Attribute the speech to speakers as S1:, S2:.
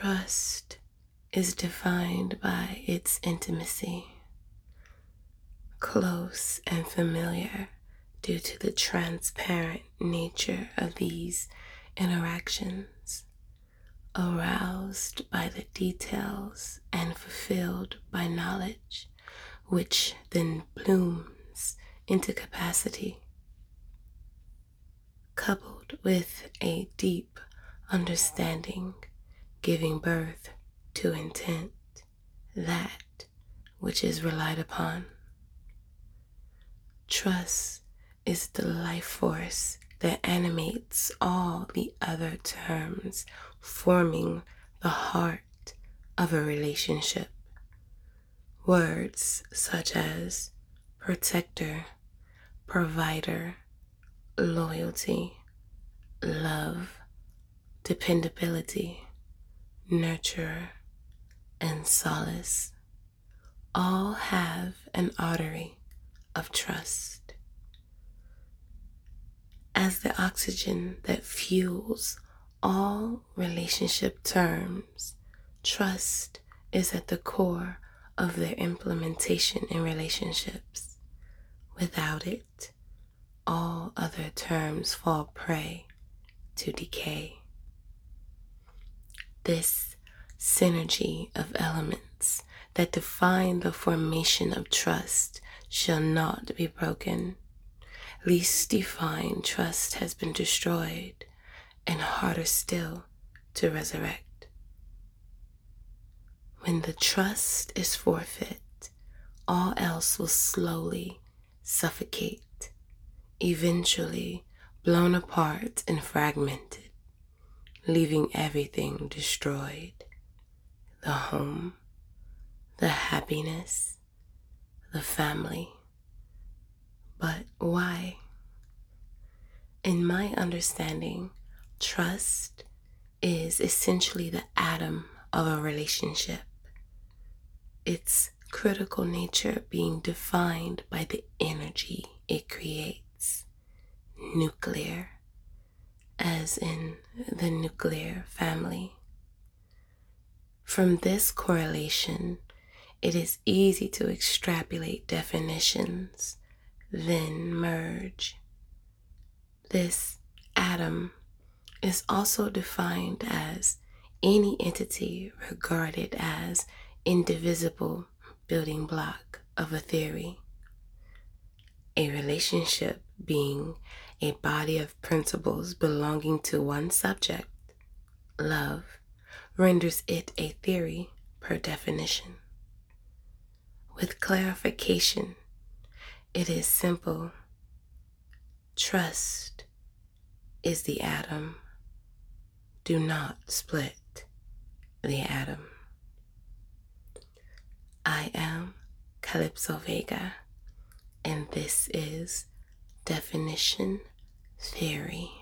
S1: Trust is defined by its intimacy, close and familiar due to the transparent nature of these interactions, aroused by the details and fulfilled by knowledge, which then blooms into capacity, coupled with a deep understanding, giving birth to intent, that which is relied upon. Trust is the life force that animates all the other terms forming the heart of a relationship. Words such as protector, provider, loyalty, love, dependability, nurturer, and solace all have an artery of trust. As the oxygen that fuels all relationship terms, trust is at the core of their implementation in relationships. Without it, all other terms fall prey to decay. This synergy of elements that define the formation of trust shall not be broken. Least defined trust has been destroyed, and harder still to resurrect. When the trust is forfeit, all else will slowly suffocate, eventually blown apart and fragmented, leaving everything destroyed the home, the happiness, the family. But why? In my understanding, trust is essentially the atom of a relationship. Its critical nature being defined by the energy it creates. Nuclear, as in the nuclear family. From this correlation, it is easy to extrapolate definitions, then merge. This atom is also defined as any entity regarded as indivisible building block of a theory. A relationship being a body of principles belonging to one subject, love, renders it a theory per definition. With clarification, it is simple. Trust is the atom. Do not split the atom. I am Calypso Vega, and this is Definition Theory.